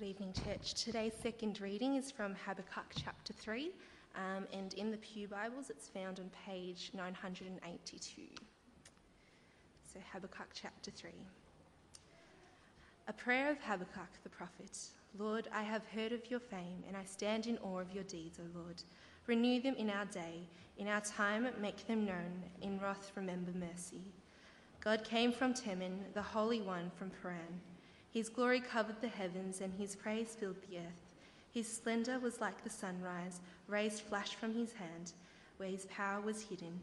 Good evening, church. Today's second reading is from Habakkuk chapter 3, um, and in the Pew Bibles it's found on page 982. So, Habakkuk chapter 3. A prayer of Habakkuk the prophet Lord, I have heard of your fame, and I stand in awe of your deeds, O Lord. Renew them in our day, in our time make them known, in wrath remember mercy. God came from Teman, the Holy One from Paran. His glory covered the heavens, and his praise filled the earth. His splendor was like the sunrise, rays flashed from his hand, where his power was hidden.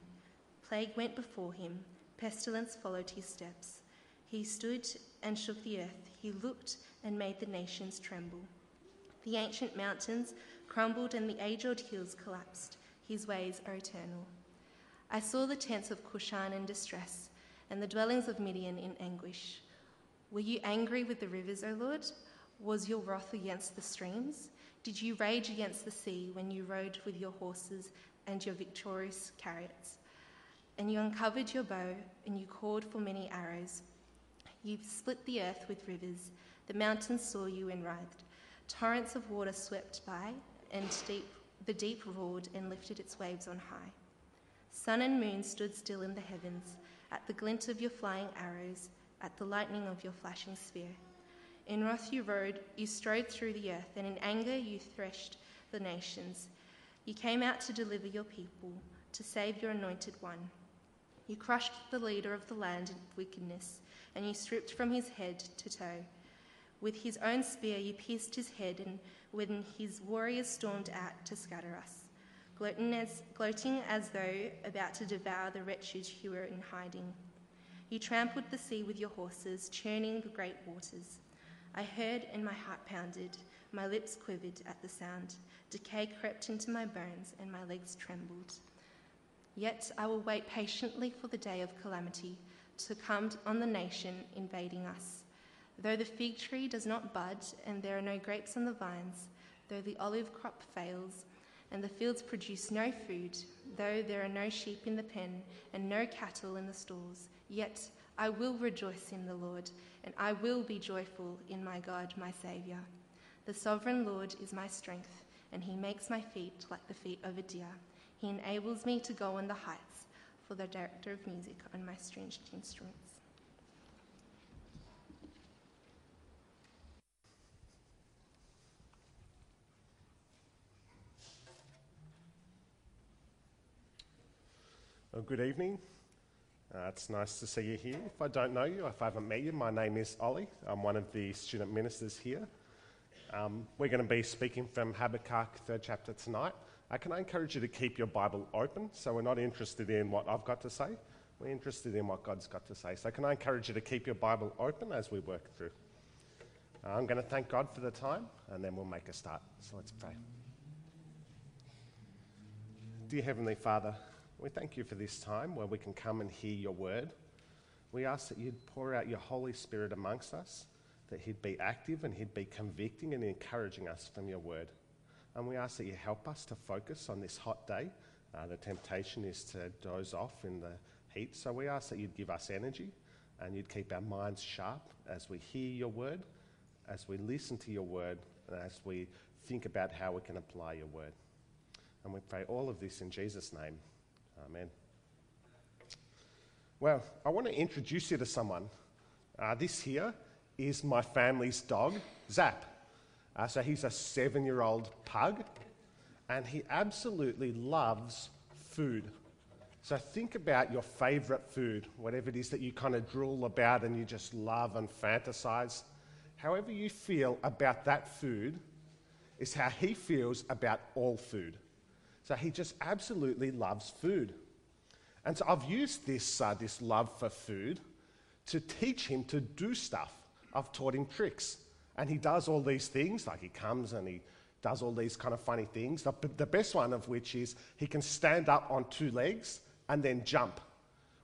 Plague went before him, pestilence followed his steps. He stood and shook the earth, he looked and made the nations tremble. The ancient mountains crumbled, and the age old hills collapsed. His ways are eternal. I saw the tents of Cushan in distress, and the dwellings of Midian in anguish. Were you angry with the rivers, O Lord? Was your wrath against the streams? Did you rage against the sea when you rode with your horses and your victorious chariots? And you uncovered your bow and you called for many arrows. You split the earth with rivers. The mountains saw you and writhed. Torrents of water swept by, and deep, the deep roared and lifted its waves on high. Sun and moon stood still in the heavens at the glint of your flying arrows at the lightning of your flashing spear. In wrath you rode, you strode through the earth, and in anger you threshed the nations. You came out to deliver your people, to save your anointed one. You crushed the leader of the land in wickedness, and you stripped from his head to toe. With his own spear you pierced his head, and when his warriors stormed out to scatter us, gloating as, gloating as though about to devour the wretched who were in hiding. You trampled the sea with your horses, churning the great waters. I heard and my heart pounded, my lips quivered at the sound. Decay crept into my bones and my legs trembled. Yet I will wait patiently for the day of calamity to come on the nation invading us. Though the fig tree does not bud and there are no grapes on the vines, though the olive crop fails and the fields produce no food, though there are no sheep in the pen and no cattle in the stalls, yet I will rejoice in the Lord, and I will be joyful in my God, my Saviour. The sovereign Lord is my strength, and he makes my feet like the feet of a deer. He enables me to go on the heights for the director of music on my stringed instruments. Well, good evening. Uh, it's nice to see you here. If I don't know you, if I haven't met you, my name is Ollie. I'm one of the student ministers here. Um, we're going to be speaking from Habakkuk, third chapter tonight. Uh, can I encourage you to keep your Bible open? So we're not interested in what I've got to say, we're interested in what God's got to say. So can I encourage you to keep your Bible open as we work through? Uh, I'm going to thank God for the time, and then we'll make a start. So let's pray. Dear Heavenly Father, we thank you for this time where we can come and hear your word. We ask that you'd pour out your Holy Spirit amongst us, that he'd be active and he'd be convicting and encouraging us from your word. And we ask that you help us to focus on this hot day. Uh, the temptation is to doze off in the heat. So we ask that you'd give us energy and you'd keep our minds sharp as we hear your word, as we listen to your word, and as we think about how we can apply your word. And we pray all of this in Jesus' name. Amen. Well, I want to introduce you to someone. Uh, this here is my family's dog, Zap. Uh, so he's a seven year old pug, and he absolutely loves food. So think about your favourite food, whatever it is that you kind of drool about and you just love and fantasize. However, you feel about that food is how he feels about all food. So he just absolutely loves food. And so I've used this, uh, this love for food to teach him to do stuff. I've taught him tricks. And he does all these things, like he comes and he does all these kind of funny things. The, the best one of which is he can stand up on two legs and then jump,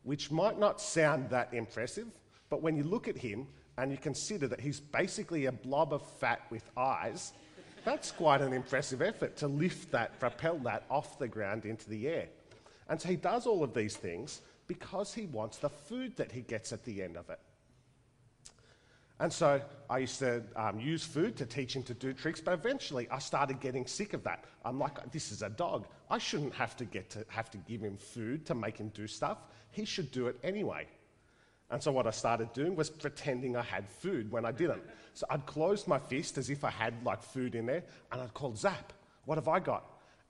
which might not sound that impressive, but when you look at him and you consider that he's basically a blob of fat with eyes, that's quite an impressive effort to lift that, propel that off the ground into the air. And so he does all of these things because he wants the food that he gets at the end of it. And so I used to um, use food to teach him to do tricks, but eventually I started getting sick of that. I'm like, this is a dog. I shouldn't have to get to have to give him food to make him do stuff. He should do it anyway. And so what I started doing was pretending I had food when I didn't. So I'd close my fist as if I had like food in there, and I'd call Zap, what have I got?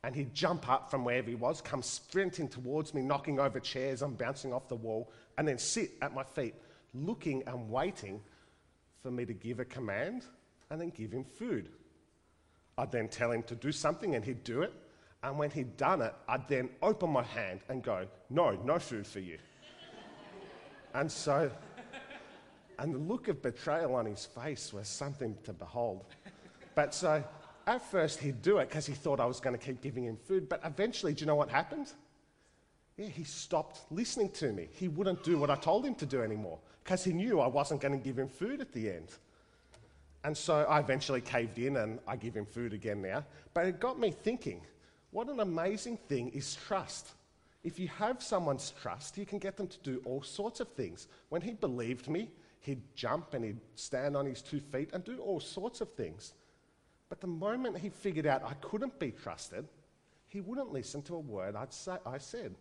And he'd jump up from wherever he was, come sprinting towards me, knocking over chairs, I'm bouncing off the wall, and then sit at my feet, looking and waiting for me to give a command and then give him food. I'd then tell him to do something and he'd do it. And when he'd done it, I'd then open my hand and go, No, no food for you. And so, and the look of betrayal on his face was something to behold. But so, at first he'd do it because he thought I was going to keep giving him food. But eventually, do you know what happened? Yeah, he stopped listening to me. He wouldn't do what I told him to do anymore because he knew I wasn't going to give him food at the end. And so I eventually caved in and I give him food again now. But it got me thinking what an amazing thing is trust. If you have someone's trust, you can get them to do all sorts of things. When he believed me, he'd jump and he'd stand on his two feet and do all sorts of things. But the moment he figured out I couldn't be trusted, he wouldn't listen to a word I'd say, I said.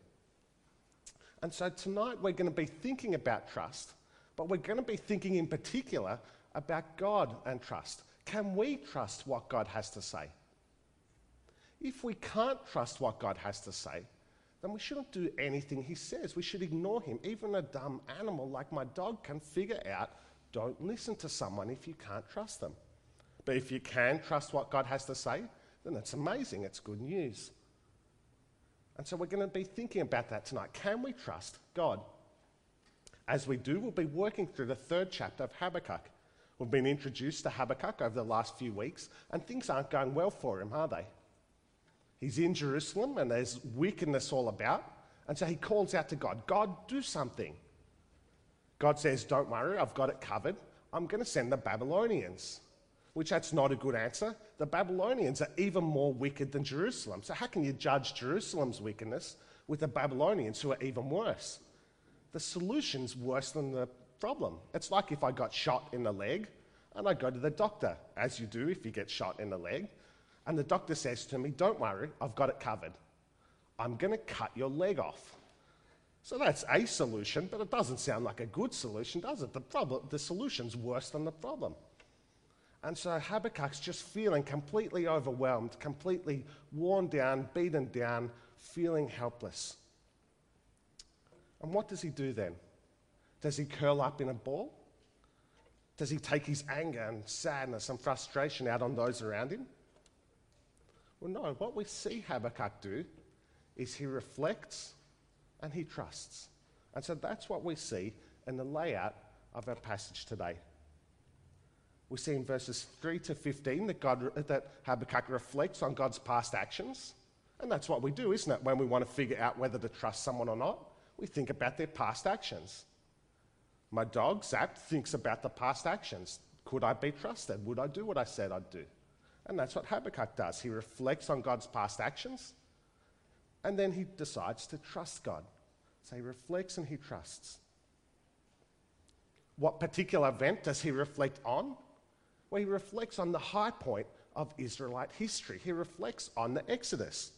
And so tonight we're going to be thinking about trust but we're going to be thinking in particular about God and trust. Can we trust what God has to say? If we can't trust what God has to say, then we shouldn't do anything he says. We should ignore him. Even a dumb animal like my dog can figure out don't listen to someone if you can't trust them. But if you can trust what God has to say, then it's amazing. It's good news. And so we're going to be thinking about that tonight. Can we trust God? As we do, we'll be working through the third chapter of Habakkuk. We've been introduced to Habakkuk over the last few weeks, and things aren't going well for him, are they? He's in Jerusalem, and there's wickedness all about, and so he calls out to God God, do something. God says, Don't worry, I've got it covered. I'm going to send the Babylonians. Which that's not a good answer. The Babylonians are even more wicked than Jerusalem. So, how can you judge Jerusalem's wickedness with the Babylonians who are even worse? the solution's worse than the problem. It's like if I got shot in the leg and I go to the doctor, as you do if you get shot in the leg, and the doctor says to me, Don't worry, I've got it covered. I'm going to cut your leg off. So that's a solution, but it doesn't sound like a good solution, does it? The, problem, the solution's worse than the problem. And so Habakkuk's just feeling completely overwhelmed, completely worn down, beaten down, feeling helpless. And what does he do then? Does he curl up in a ball? Does he take his anger and sadness and frustration out on those around him? Well, no. What we see Habakkuk do is he reflects and he trusts. And so that's what we see in the layout of our passage today. We see in verses 3 to 15 that, God, that Habakkuk reflects on God's past actions. And that's what we do, isn't it, when we want to figure out whether to trust someone or not? we think about their past actions. My dog, Zap, thinks about the past actions. Could I be trusted? Would I do what I said I'd do? And that's what Habakkuk does. He reflects on God's past actions and then he decides to trust God. So he reflects and he trusts. What particular event does he reflect on? Well, he reflects on the high point of Israelite history. He reflects on the Exodus.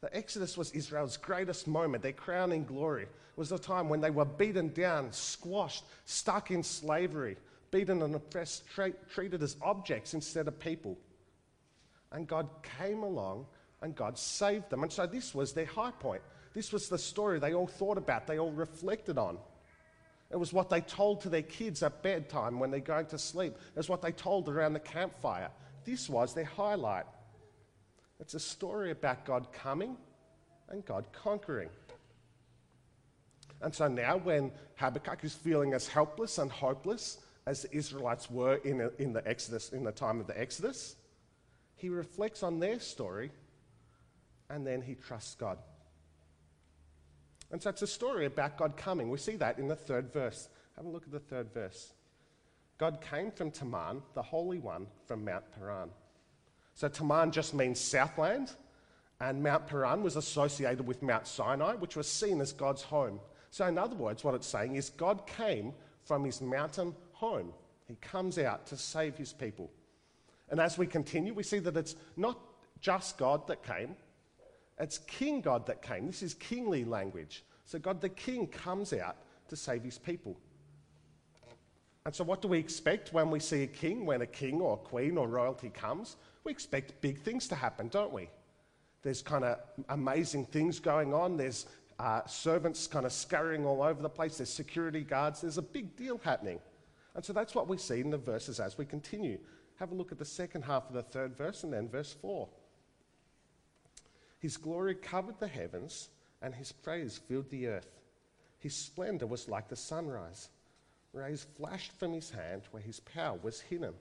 The Exodus was Israel's greatest moment, their crowning glory. It was the time when they were beaten down, squashed, stuck in slavery, beaten and oppressed, tra- treated as objects instead of people. And God came along and God saved them. And so this was their high point. This was the story they all thought about, they all reflected on. It was what they told to their kids at bedtime when they're going to sleep. It was what they told around the campfire. This was their highlight. It's a story about God coming and God conquering. And so now, when Habakkuk is feeling as helpless and hopeless as the Israelites were in, a, in the Exodus, in the time of the Exodus, he reflects on their story and then he trusts God. And so it's a story about God coming. We see that in the third verse. Have a look at the third verse. God came from Teman, the Holy One, from Mount Paran. So Teman just means southland, and Mount Paran was associated with Mount Sinai, which was seen as God's home. So, in other words, what it's saying is God came from his mountain home. He comes out to save his people. And as we continue, we see that it's not just God that came, it's King God that came. This is kingly language. So God the King comes out to save his people. And so, what do we expect when we see a king, when a king or a queen or royalty comes? We expect big things to happen, don't we? There's kind of amazing things going on. There's uh, servants kind of scurrying all over the place. There's security guards. There's a big deal happening. And so that's what we see in the verses as we continue. Have a look at the second half of the third verse and then verse 4. His glory covered the heavens, and his praise filled the earth. His splendor was like the sunrise. Rays flashed from his hand where his power was hidden.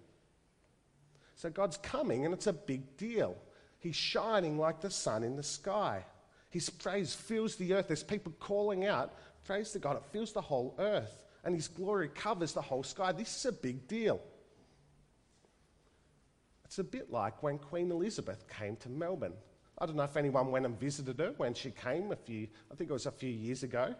So God's coming, and it's a big deal. He's shining like the sun in the sky. His praise fills the earth. There's people calling out, Praise to God. It fills the whole earth, and His glory covers the whole sky. This is a big deal. It's a bit like when Queen Elizabeth came to Melbourne. I don't know if anyone went and visited her when she came a few, I think it was a few years ago.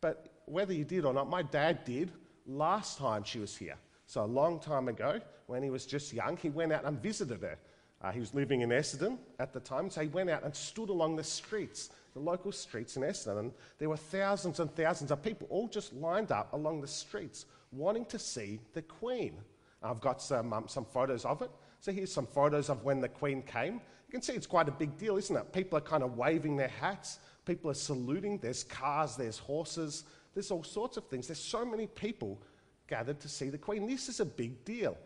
But whether you did or not, my dad did last time she was here. So a long time ago, when he was just young, he went out and visited her. Uh, he was living in Essendon at the time, so he went out and stood along the streets, the local streets in Essendon, and there were thousands and thousands of people all just lined up along the streets wanting to see the Queen. I've got some, um, some photos of it. So here's some photos of when the Queen came. You can see it's quite a big deal, isn't it? People are kind of waving their hats, people are saluting, there's cars, there's horses, there's all sorts of things. There's so many people gathered to see the Queen. This is a big deal.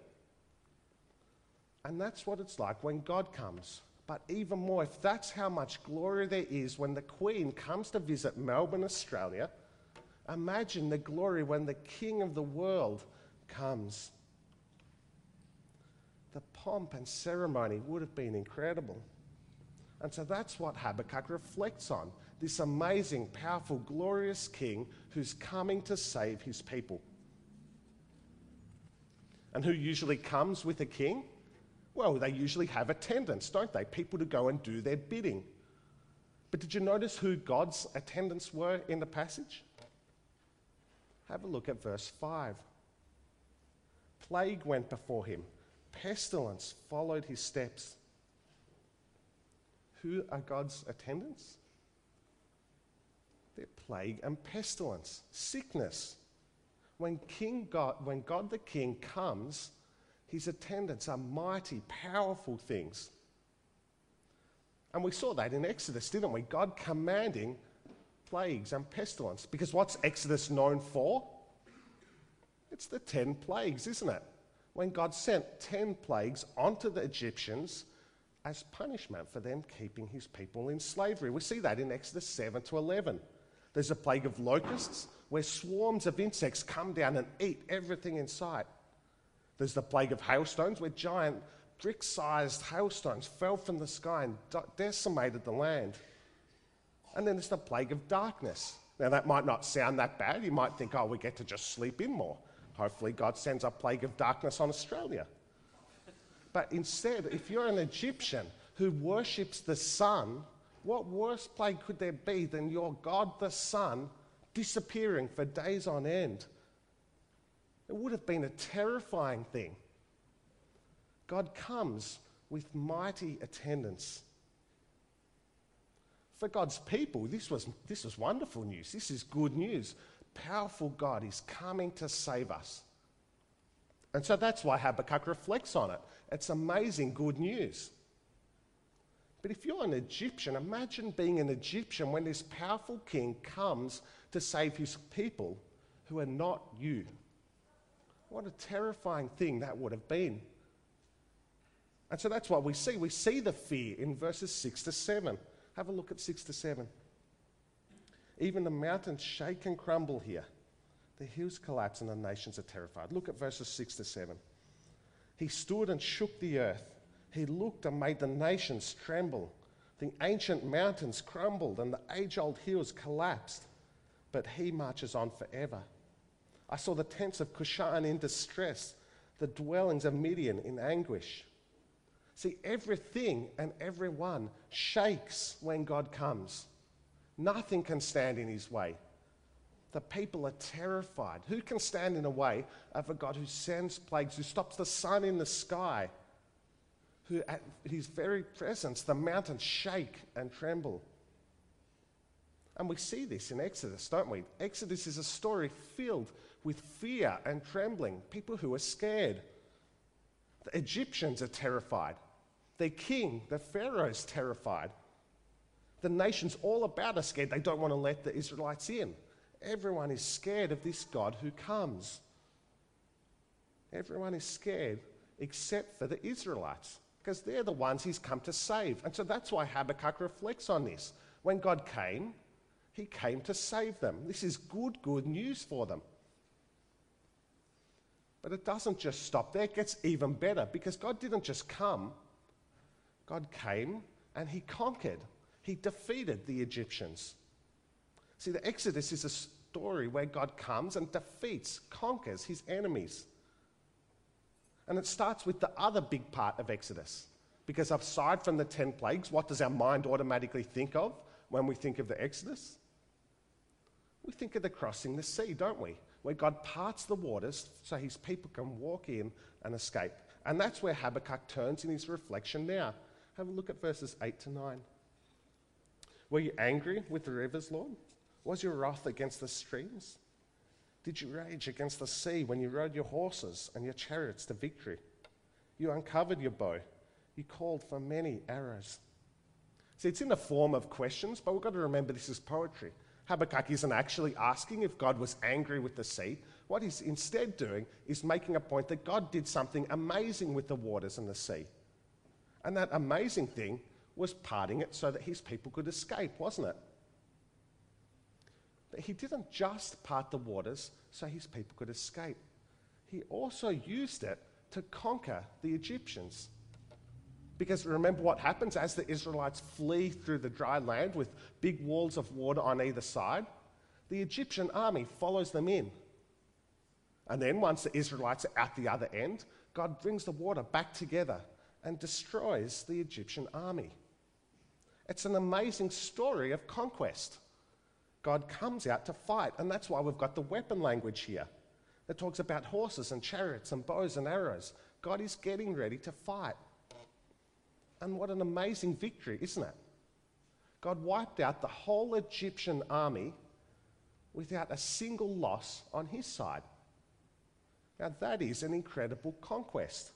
And that's what it's like when God comes. But even more, if that's how much glory there is when the Queen comes to visit Melbourne, Australia, imagine the glory when the King of the world comes. The pomp and ceremony would have been incredible. And so that's what Habakkuk reflects on this amazing, powerful, glorious king who's coming to save his people. And who usually comes with a king? Well, they usually have attendants, don't they? People to go and do their bidding. But did you notice who God's attendants were in the passage? Have a look at verse 5. Plague went before him, pestilence followed his steps. Who are God's attendants? They're plague and pestilence, sickness. When King God, when God the King comes, his attendants are mighty, powerful things. And we saw that in Exodus, didn't we? God commanding plagues and pestilence. Because what's Exodus known for? It's the 10 plagues, isn't it? When God sent 10 plagues onto the Egyptians as punishment for them keeping his people in slavery. We see that in Exodus 7 to 11. There's a plague of locusts where swarms of insects come down and eat everything in sight. There's the plague of hailstones, where giant brick sized hailstones fell from the sky and decimated the land. And then there's the plague of darkness. Now, that might not sound that bad. You might think, oh, we get to just sleep in more. Hopefully, God sends a plague of darkness on Australia. But instead, if you're an Egyptian who worships the sun, what worse plague could there be than your God the sun disappearing for days on end it would have been a terrifying thing. God comes with mighty attendance. For God's people, this was, this was wonderful news. This is good news. Powerful God is coming to save us. And so that's why Habakkuk reflects on it. It's amazing good news. But if you're an Egyptian, imagine being an Egyptian when this powerful king comes to save his people who are not you. What a terrifying thing that would have been. And so that's what we see. We see the fear in verses 6 to 7. Have a look at 6 to 7. Even the mountains shake and crumble here. The hills collapse and the nations are terrified. Look at verses 6 to 7. He stood and shook the earth. He looked and made the nations tremble. The ancient mountains crumbled and the age old hills collapsed. But he marches on forever. I saw the tents of Cushan in distress, the dwellings of Midian in anguish. See, everything and everyone shakes when God comes. Nothing can stand in his way. The people are terrified. Who can stand in the way of a God who sends plagues, who stops the sun in the sky, who at his very presence the mountains shake and tremble? And we see this in Exodus, don't we? Exodus is a story filled with fear and trembling, people who are scared. The Egyptians are terrified. Their king, the Pharaoh, is terrified. The nations all about are scared. They don't want to let the Israelites in. Everyone is scared of this God who comes. Everyone is scared except for the Israelites because they're the ones he's come to save. And so that's why Habakkuk reflects on this. When God came, he came to save them. This is good, good news for them. But it doesn't just stop there, it gets even better because God didn't just come, God came and he conquered, he defeated the Egyptians. See, the Exodus is a story where God comes and defeats, conquers his enemies. And it starts with the other big part of Exodus. Because aside from the 10 plagues, what does our mind automatically think of when we think of the Exodus? We think of the crossing the sea, don't we? Where God parts the waters so his people can walk in and escape. And that's where Habakkuk turns in his reflection now. Have a look at verses 8 to 9. Were you angry with the rivers, Lord? Was your wrath against the streams? Did you rage against the sea when you rode your horses and your chariots to victory? You uncovered your bow. You called for many arrows. See, it's in the form of questions, but we've got to remember this is poetry. Habakkuk isn't actually asking if God was angry with the sea. What he's instead doing is making a point that God did something amazing with the waters and the sea. And that amazing thing was parting it so that his people could escape, wasn't it? But he didn't just part the waters so his people could escape, he also used it to conquer the Egyptians. Because remember what happens as the Israelites flee through the dry land with big walls of water on either side? The Egyptian army follows them in. And then, once the Israelites are at the other end, God brings the water back together and destroys the Egyptian army. It's an amazing story of conquest. God comes out to fight, and that's why we've got the weapon language here. It talks about horses and chariots and bows and arrows. God is getting ready to fight. And what an amazing victory, isn't it? God wiped out the whole Egyptian army without a single loss on his side. Now, that is an incredible conquest.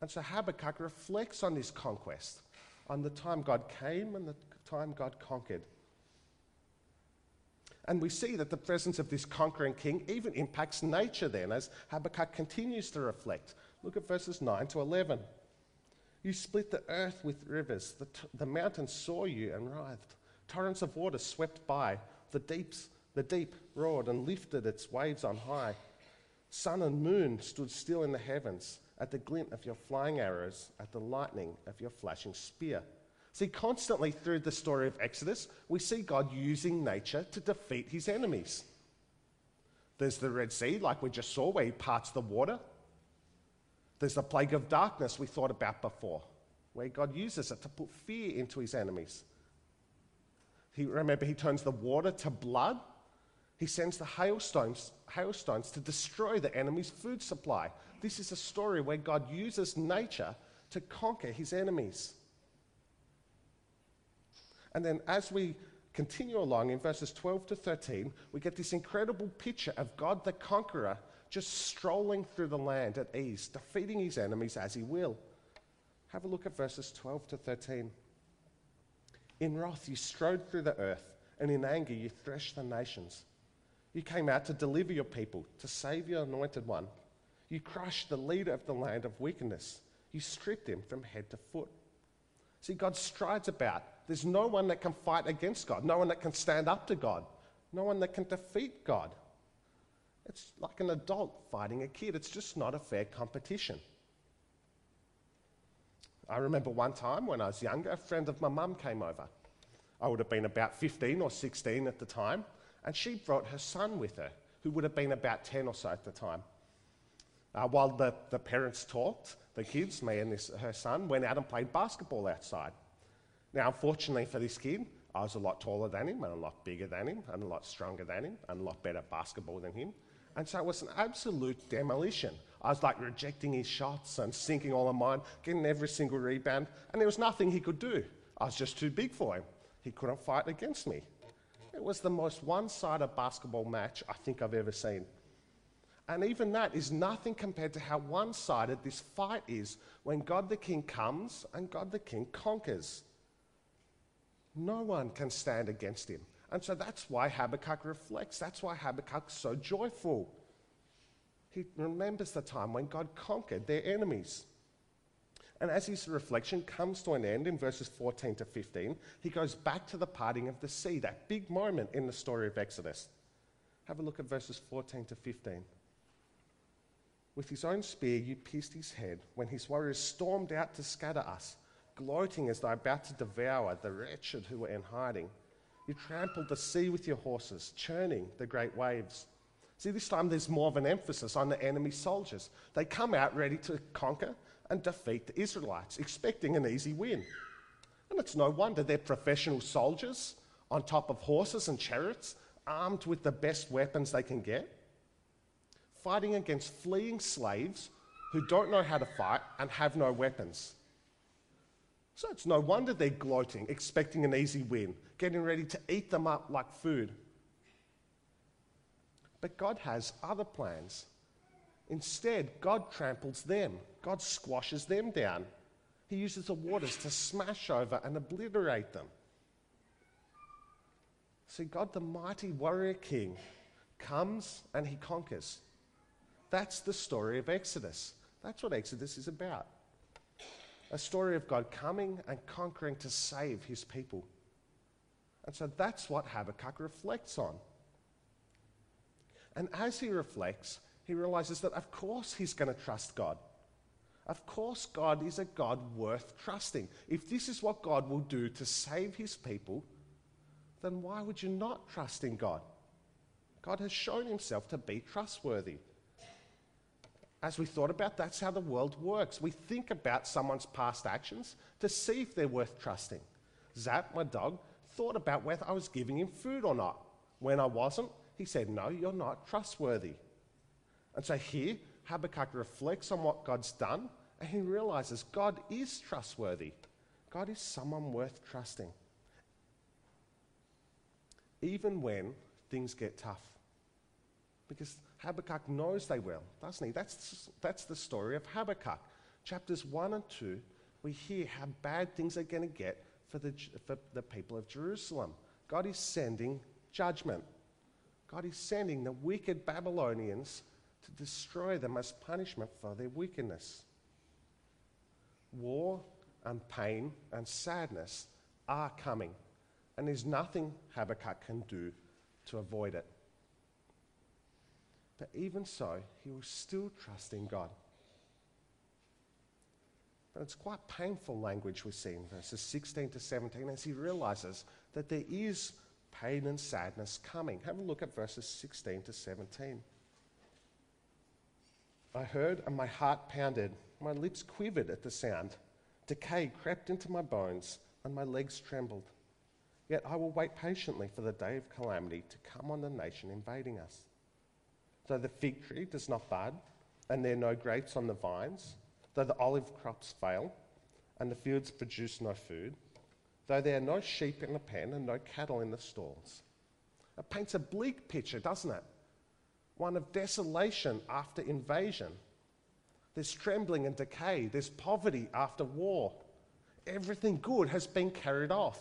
And so Habakkuk reflects on this conquest, on the time God came and the time God conquered. And we see that the presence of this conquering king even impacts nature then, as Habakkuk continues to reflect. Look at verses 9 to 11. You split the earth with rivers, the, t- the mountains saw you and writhed. Torrents of water swept by, the, deeps, the deep roared and lifted its waves on high. Sun and moon stood still in the heavens at the glint of your flying arrows, at the lightning of your flashing spear. See, constantly through the story of Exodus, we see God using nature to defeat his enemies. There's the Red Sea, like we just saw, where he parts the water. There's the plague of darkness we thought about before, where God uses it to put fear into his enemies. He, remember, he turns the water to blood. He sends the hailstones, hailstones to destroy the enemy's food supply. This is a story where God uses nature to conquer his enemies. And then as we continue along in verses 12 to 13, we get this incredible picture of God the conqueror just strolling through the land at ease, defeating his enemies as he will. Have a look at verses 12 to 13. In wrath you strode through the earth, and in anger you threshed the nations. You came out to deliver your people, to save your anointed one. You crushed the leader of the land of wickedness. You stripped him from head to foot. See, God strides about there's no one that can fight against God, no one that can stand up to God, no one that can defeat God. It's like an adult fighting a kid, it's just not a fair competition. I remember one time when I was younger, a friend of my mum came over. I would have been about 15 or 16 at the time, and she brought her son with her, who would have been about 10 or so at the time. Uh, while the, the parents talked, the kids, me and this, her son, went out and played basketball outside. Now, unfortunately for this kid, I was a lot taller than him, and a lot bigger than him, and a lot stronger than him, and a lot better at basketball than him. And so it was an absolute demolition. I was like rejecting his shots and sinking all of mine, getting every single rebound, and there was nothing he could do. I was just too big for him. He couldn't fight against me. It was the most one sided basketball match I think I've ever seen. And even that is nothing compared to how one sided this fight is when God the King comes and God the King conquers. No one can stand against him. And so that's why Habakkuk reflects. That's why Habakkuk's so joyful. He remembers the time when God conquered their enemies. And as his reflection comes to an end in verses 14 to 15, he goes back to the parting of the sea, that big moment in the story of Exodus. Have a look at verses 14 to 15. With his own spear, you pierced his head when his warriors stormed out to scatter us, gloating as though about to devour the wretched who were in hiding. You trampled the sea with your horses, churning the great waves. See, this time there's more of an emphasis on the enemy soldiers. They come out ready to conquer and defeat the Israelites, expecting an easy win. And it's no wonder they're professional soldiers on top of horses and chariots, armed with the best weapons they can get, fighting against fleeing slaves who don't know how to fight and have no weapons. So it's no wonder they're gloating, expecting an easy win, getting ready to eat them up like food. But God has other plans. Instead, God tramples them, God squashes them down. He uses the waters to smash over and obliterate them. See, God, the mighty warrior king, comes and he conquers. That's the story of Exodus. That's what Exodus is about a story of God coming and conquering to save his people. And so that's what Habakkuk reflects on. And as he reflects, he realizes that, of course, he's going to trust God. Of course, God is a God worth trusting. If this is what God will do to save his people, then why would you not trust in God? God has shown himself to be trustworthy. As we thought about, that's how the world works. We think about someone's past actions to see if they're worth trusting. Zap, my dog, thought about whether I was giving him food or not. When I wasn't, he said, No, you're not trustworthy. And so here, Habakkuk reflects on what God's done and he realizes God is trustworthy. God is someone worth trusting. Even when things get tough. Because Habakkuk knows they will, doesn't he? That's, that's the story of Habakkuk. Chapters 1 and 2, we hear how bad things are going to get for the, for the people of Jerusalem. God is sending judgment. God is sending the wicked Babylonians to destroy them as punishment for their wickedness. War and pain and sadness are coming, and there's nothing Habakkuk can do to avoid it. But even so, he was still trusting God. But it's quite painful language we see in verses 16 to 17 as he realizes that there is pain and sadness coming. Have a look at verses 16 to 17. I heard and my heart pounded. My lips quivered at the sound. Decay crept into my bones and my legs trembled. Yet I will wait patiently for the day of calamity to come on the nation invading us. Though the fig tree does not bud, and there are no grapes on the vines, though the olive crops fail, and the fields produce no food, though there are no sheep in the pen and no cattle in the stalls. It paints a bleak picture, doesn't it? One of desolation after invasion. There's trembling and decay, there's poverty after war. Everything good has been carried off.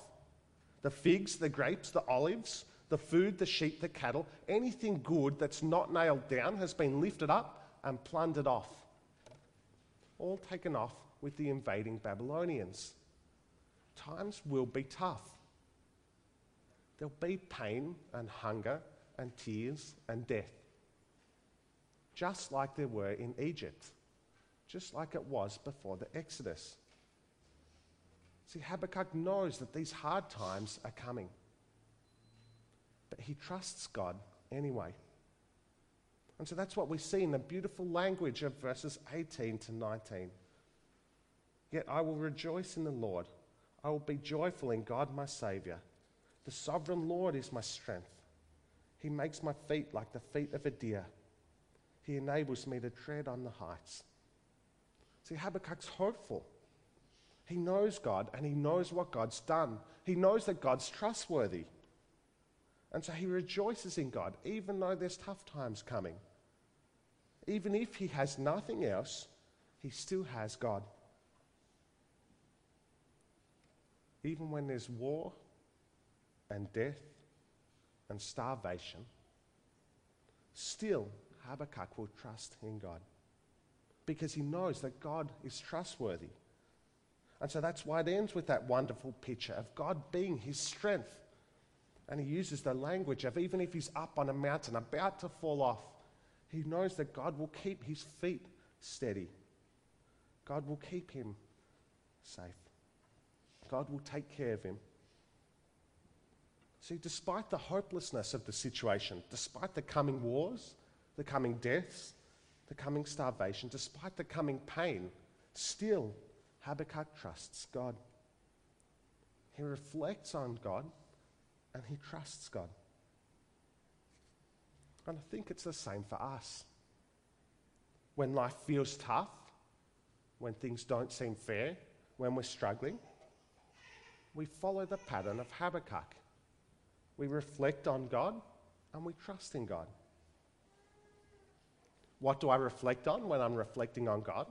The figs, the grapes, the olives, the food, the sheep, the cattle, anything good that's not nailed down has been lifted up and plundered off. All taken off with the invading Babylonians. Times will be tough. There'll be pain and hunger and tears and death. Just like there were in Egypt, just like it was before the Exodus. See, Habakkuk knows that these hard times are coming but he trusts God anyway. And so that's what we see in the beautiful language of verses 18 to 19. Yet I will rejoice in the Lord. I will be joyful in God my Saviour. The sovereign Lord is my strength. He makes my feet like the feet of a deer. He enables me to tread on the heights. See, Habakkuk's hopeful. He knows God and he knows what God's done. He knows that God's trustworthy. And so he rejoices in God, even though there's tough times coming. Even if he has nothing else, he still has God. Even when there's war and death and starvation, still Habakkuk will trust in God because he knows that God is trustworthy. And so that's why it ends with that wonderful picture of God being his strength. And he uses the language of even if he's up on a mountain about to fall off, he knows that God will keep his feet steady. God will keep him safe. God will take care of him. See, despite the hopelessness of the situation, despite the coming wars, the coming deaths, the coming starvation, despite the coming pain, still Habakkuk trusts God. He reflects on God and he trusts God. And I think it's the same for us. When life feels tough, when things don't seem fair, when we're struggling, we follow the pattern of Habakkuk. We reflect on God and we trust in God. What do I reflect on when I'm reflecting on God?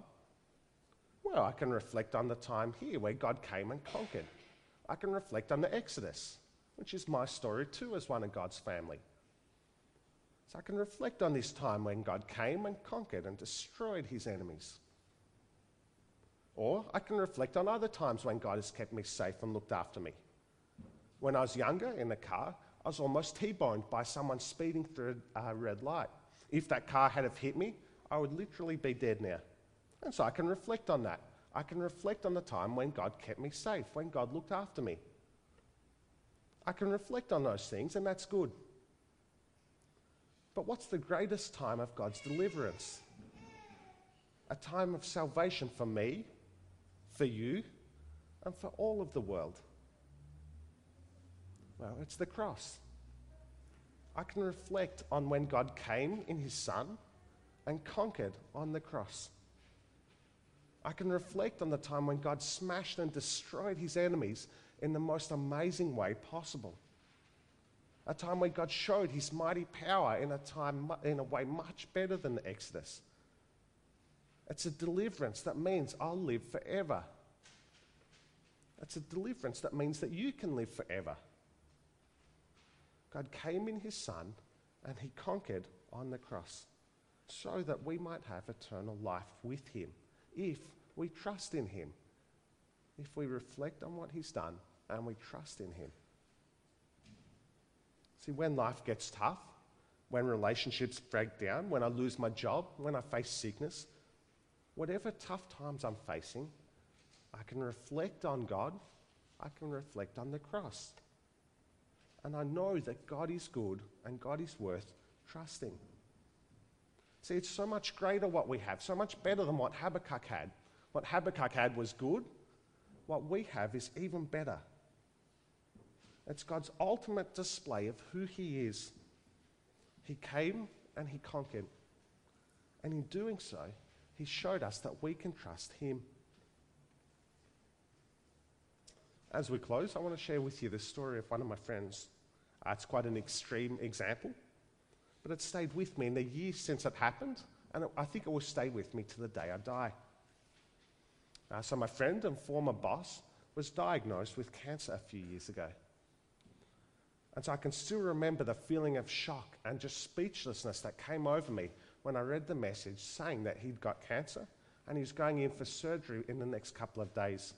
Well, I can reflect on the time here where God came and conquered. I can reflect on the Exodus, which is my story too as one of God's family. So I can reflect on this time when God came and conquered and destroyed his enemies. Or I can reflect on other times when God has kept me safe and looked after me. When I was younger in the car, I was almost T boned by someone speeding through a red light. If that car had have hit me, I would literally be dead now. And so I can reflect on that. I can reflect on the time when God kept me safe, when God looked after me. I can reflect on those things, and that's good. But what's the greatest time of God's deliverance? A time of salvation for me, for you, and for all of the world. Well, it's the cross. I can reflect on when God came in his Son and conquered on the cross. I can reflect on the time when God smashed and destroyed his enemies in the most amazing way possible. A time when God showed his mighty power in a, time, in a way much better than the Exodus. It's a deliverance that means I'll live forever. It's a deliverance that means that you can live forever. God came in his Son and he conquered on the cross so that we might have eternal life with him if we trust in him, if we reflect on what he's done and we trust in him. See, when life gets tough, when relationships break down, when I lose my job, when I face sickness, whatever tough times I'm facing, I can reflect on God, I can reflect on the cross. And I know that God is good and God is worth trusting. See, it's so much greater what we have, so much better than what Habakkuk had. What Habakkuk had was good. What we have is even better. It's God's ultimate display of who He is. He came and He conquered. And in doing so, He showed us that we can trust Him. As we close, I want to share with you the story of one of my friends. Uh, it's quite an extreme example, but it stayed with me in the years since it happened, and it, I think it will stay with me to the day I die. Uh, so, my friend and former boss was diagnosed with cancer a few years ago. And so I can still remember the feeling of shock and just speechlessness that came over me when I read the message saying that he'd got cancer and he's going in for surgery in the next couple of days.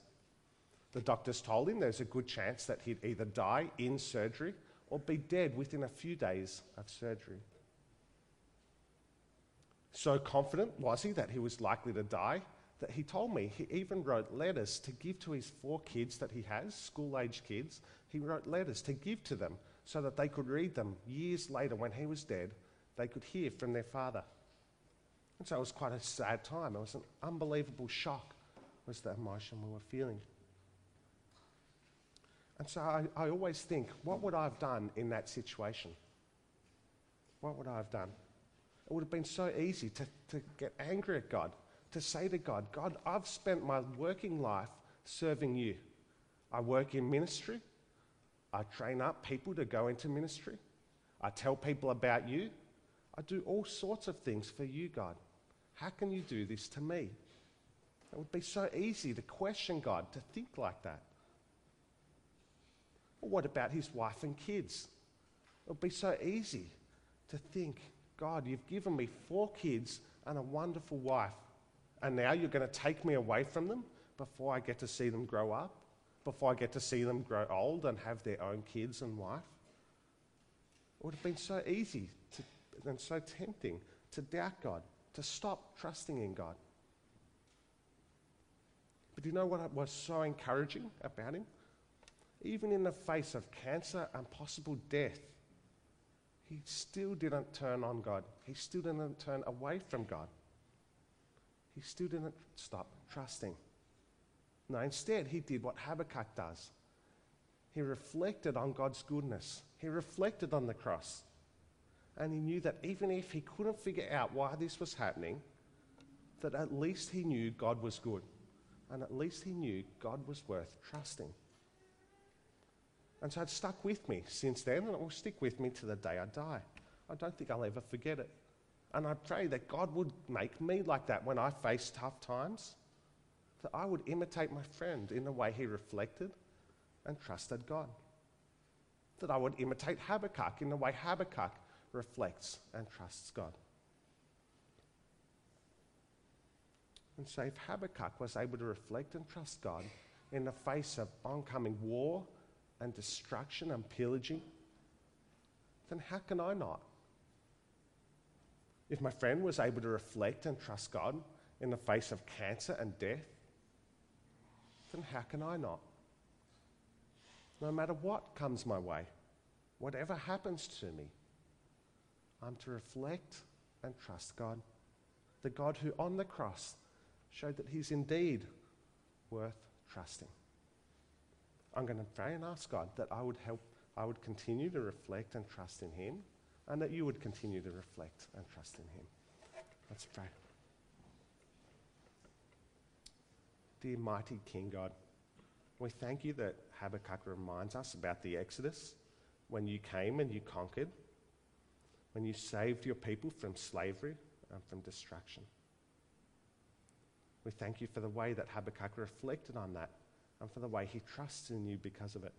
The doctors told him there's a good chance that he'd either die in surgery or be dead within a few days of surgery. So confident was he that he was likely to die that he told me he even wrote letters to give to his four kids that he has, school age kids. He wrote letters to give to them so that they could read them years later when he was dead. They could hear from their father. And so it was quite a sad time. It was an unbelievable shock, was the emotion we were feeling. And so I, I always think, what would I have done in that situation? What would I have done? It would have been so easy to, to get angry at God, to say to God, God, I've spent my working life serving you. I work in ministry. I train up people to go into ministry. I tell people about you. I do all sorts of things for you, God. How can you do this to me? It would be so easy to question God, to think like that. Or what about his wife and kids? It would be so easy to think, God, you've given me four kids and a wonderful wife, and now you're going to take me away from them before I get to see them grow up, before I get to see them grow old and have their own kids and wife. It would have been so easy to, and so tempting to doubt God, to stop trusting in God. But do you know what was so encouraging about him? Even in the face of cancer and possible death, he still didn't turn on God. He still didn't turn away from God. He still didn't stop trusting. No, instead, he did what Habakkuk does. He reflected on God's goodness. He reflected on the cross. And he knew that even if he couldn't figure out why this was happening, that at least he knew God was good. And at least he knew God was worth trusting. And so it stuck with me since then, and it will stick with me to the day I die. I don't think I'll ever forget it. And I pray that God would make me like that when I face tough times, that I would imitate my friend in the way he reflected and trusted God. That I would imitate Habakkuk in the way Habakkuk reflects and trusts God. And so, if Habakkuk was able to reflect and trust God in the face of oncoming war and destruction and pillaging, then how can I not? If my friend was able to reflect and trust God in the face of cancer and death, then how can I not? No matter what comes my way, whatever happens to me, I'm to reflect and trust God, the God who on the cross showed that He's indeed worth trusting. I'm going to pray and ask God that I would help, I would continue to reflect and trust in Him, and that you would continue to reflect and trust in Him. Let's pray. Dear mighty King God, we thank you that Habakkuk reminds us about the Exodus when you came and you conquered, when you saved your people from slavery and from destruction. We thank you for the way that Habakkuk reflected on that and for the way he trusts in you because of it.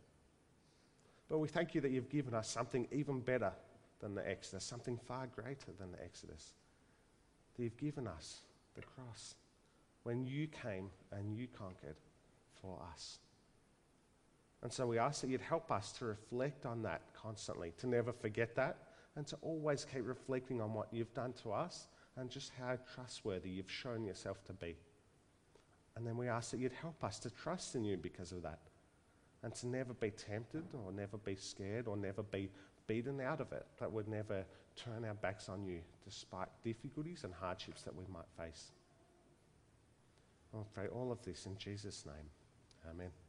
But we thank you that you've given us something even better than the Exodus, something far greater than the Exodus. That you've given us the cross when you came and you conquered for us. And so we ask that you'd help us to reflect on that constantly, to never forget that, and to always keep reflecting on what you've done to us and just how trustworthy you've shown yourself to be. And then we ask that you'd help us to trust in you because of that. And to never be tempted or never be scared or never be beaten out of it. That would never turn our backs on you despite difficulties and hardships that we might face. I pray all of this in Jesus' name. Amen.